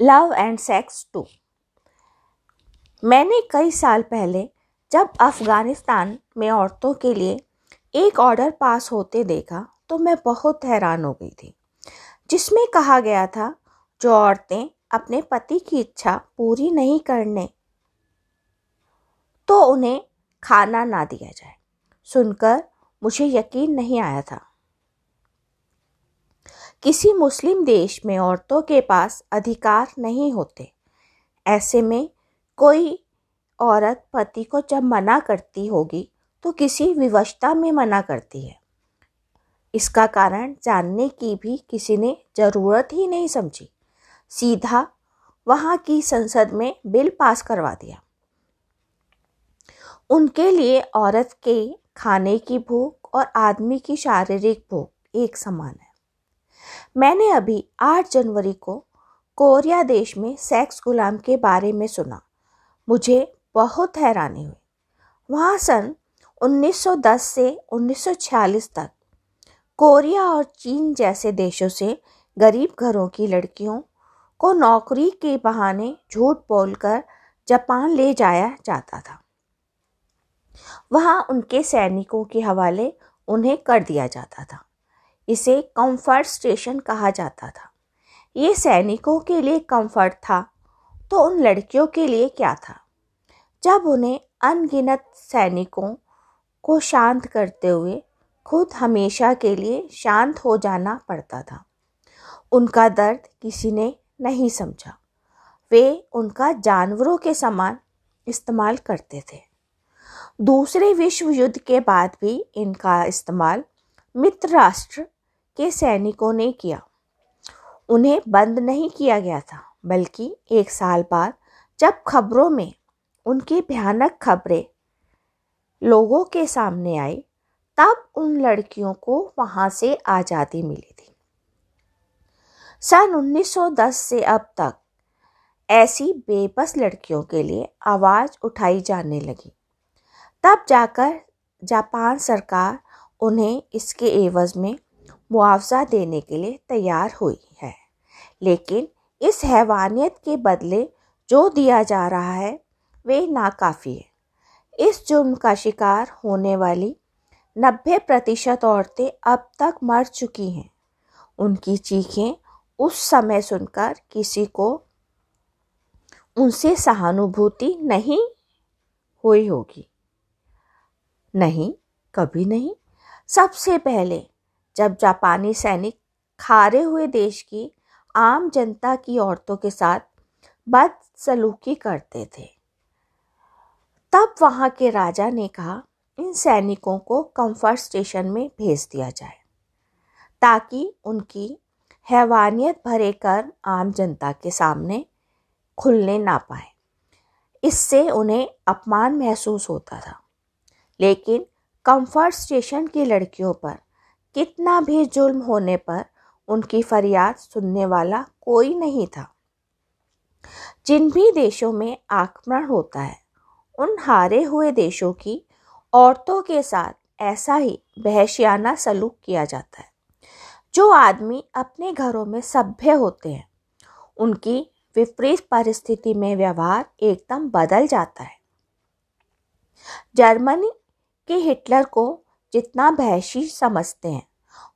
Love and sex to. मैंने कई साल पहले जब अफ़गानिस्तान में औरतों के लिए एक ऑर्डर पास होते देखा तो मैं बहुत हैरान हो गई थी, जिसमें कहा गया था, जो औरतें अपने पति की इच्छा पूरी नहीं करने तो उन्हें खाना ना दिया जाए। सुनकर मुझे यकीन नहीं आया था। किसी मुस्लिम देश में औरतों के पास अधिकार नहीं होते। ऐसे में कोई औरत पति को जब मना करती होगी तो किसी विवशता में मना करती है। इसका कारण जानने की भी किसी ने ज़रूरत ही नहीं समझी। सीधा वहाँ की संसद में बिल पास करवा दिया। उनके लिए औरत के खाने की भूख और आदमी की शारीरिक भूख एक समान है। मैंने अभी 8 जनवरी को कोरिया देश में सेक्स गुलाम के बारे में सुना। मुझे बहुत हैरानी हुई। वहाँ सन 1910 से 1946 तक कोरिया और चीन जैसे देशों से गरीब घरों की लड़कियों को नौकरी के बहाने झूठ बोलकर जापान ले जाया जाता था। वहाँ उनके सैनिकों के हवाले उन्हें कर दिया जाता था। इसे कंफर्ट स्टेशन कहा जाता था। ये सैनिकों के लिए कंफर्ट था तो उन लड़कियों के लिए क्या था? जब उन्हें अनगिनत सैनिकों को शांत करते हुए खुद हमेशा के लिए शांत हो जाना पड़ता था, उनका दर्द किसी ने नहीं समझा। वे उनका जानवरों के समान इस्तेमाल करते थे। दूसरे विश्व युद्ध के बाद भी इनका इस्तेमाल मित्र राष्ट्र के सैनिकों ने किया। उन्हें बंद नहीं किया गया था, बल्कि एक साल बाद जब खबरों में उनकी भयानक खबरें लोगों के सामने आई, तब उन लड़कियों को वहाँ से आज़ादी मिली थी। सन 1910 से अब तक ऐसी बेबस लड़कियों के लिए आवाज़ उठाई जाने लगी। तब जाकर जापान सरकार उन्हें इसके एवज में मुआवजा देने के लिए तैयार हुई है। लेकिन इस हैवानियत के बदले जो दिया जा रहा है, वे नाकाफ़ी है। इस जुर्म का शिकार होने वाली नब्बे प्रतिशत औरतें अब तक मर चुकी हैं। उनकी चीखें उस समय सुनकर किसी को उनसे सहानुभूति नहीं हुई होगी। नहीं, कभी नहीं। सबसे पहले जब जापानी सैनिक खारे हुए देश की आम जनता की औरतों के साथ बदसलूकी करते थे। तब वहाँ के राजा ने कहा, इन सैनिकों को कंफर्ट स्टेशन में भेज दिया जाए, ताकि उनकी हैवानियत भरे कर आम जनता के सामने खुलने ना पाए। इससे उन्हें अपमान महसूस होता था। लेकिन कंफर्ट स्टेशन की लड़कियों पर कितना भी जुल्म होने पर उनकी फरियाद सुनने वाला कोई नहीं था। जिन भी देशों में आक्रमण होता है, उन हारे हुए देशों की औरतों के साथ ऐसा ही बहशियाना सलूक किया जाता है। जो आदमी अपने घरों में सभ्य होते हैं, उनकी विपरीत परिस्थिति में व्यवहार एकदम बदल जाता है। जर्मनी के हिटलर को जितना बहशी समझते हैं।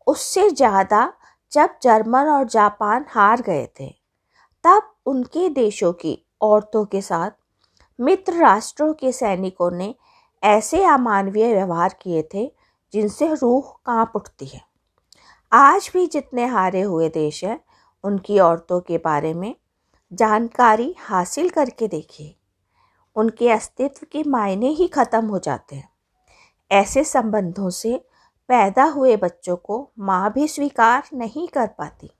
उससे ज़्यादा जब जर्मन और जापान हार गए थे, तब उनके देशों की औरतों के साथ, मित्र राष्ट्रों के सैनिकों ने ऐसे अमानवीय व्यवहार किए थे, जिनसे रूह काँप उठती है। आज भी जितने हारे हुए देश हैं, उनकी औरतों के बारे में जानकारी हासिल करके देखिए। उनके अस्तित्व के मायने ही खत्म हो जाते हैं। ऐसे संबंधों से पैदा हुए बच्चों को माँ भी स्वीकार नहीं कर पाती,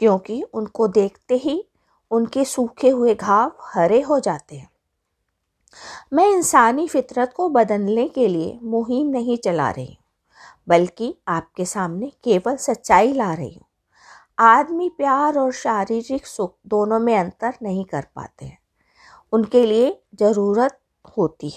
क्योंकि उनको देखते ही उनके सूखे हुए घाव हरे हो जाते हैं। मैं इंसानी फितरत को बदलने के लिए मुहिम नहीं चला रही हूँ बल्कि आपके सामने केवल सच्चाई ला रही हूँ। आदमी प्यार और शारीरिक सुख दोनों में अंतर नहीं कर पाते हैं। उनके लिए ज़रूरत होती है।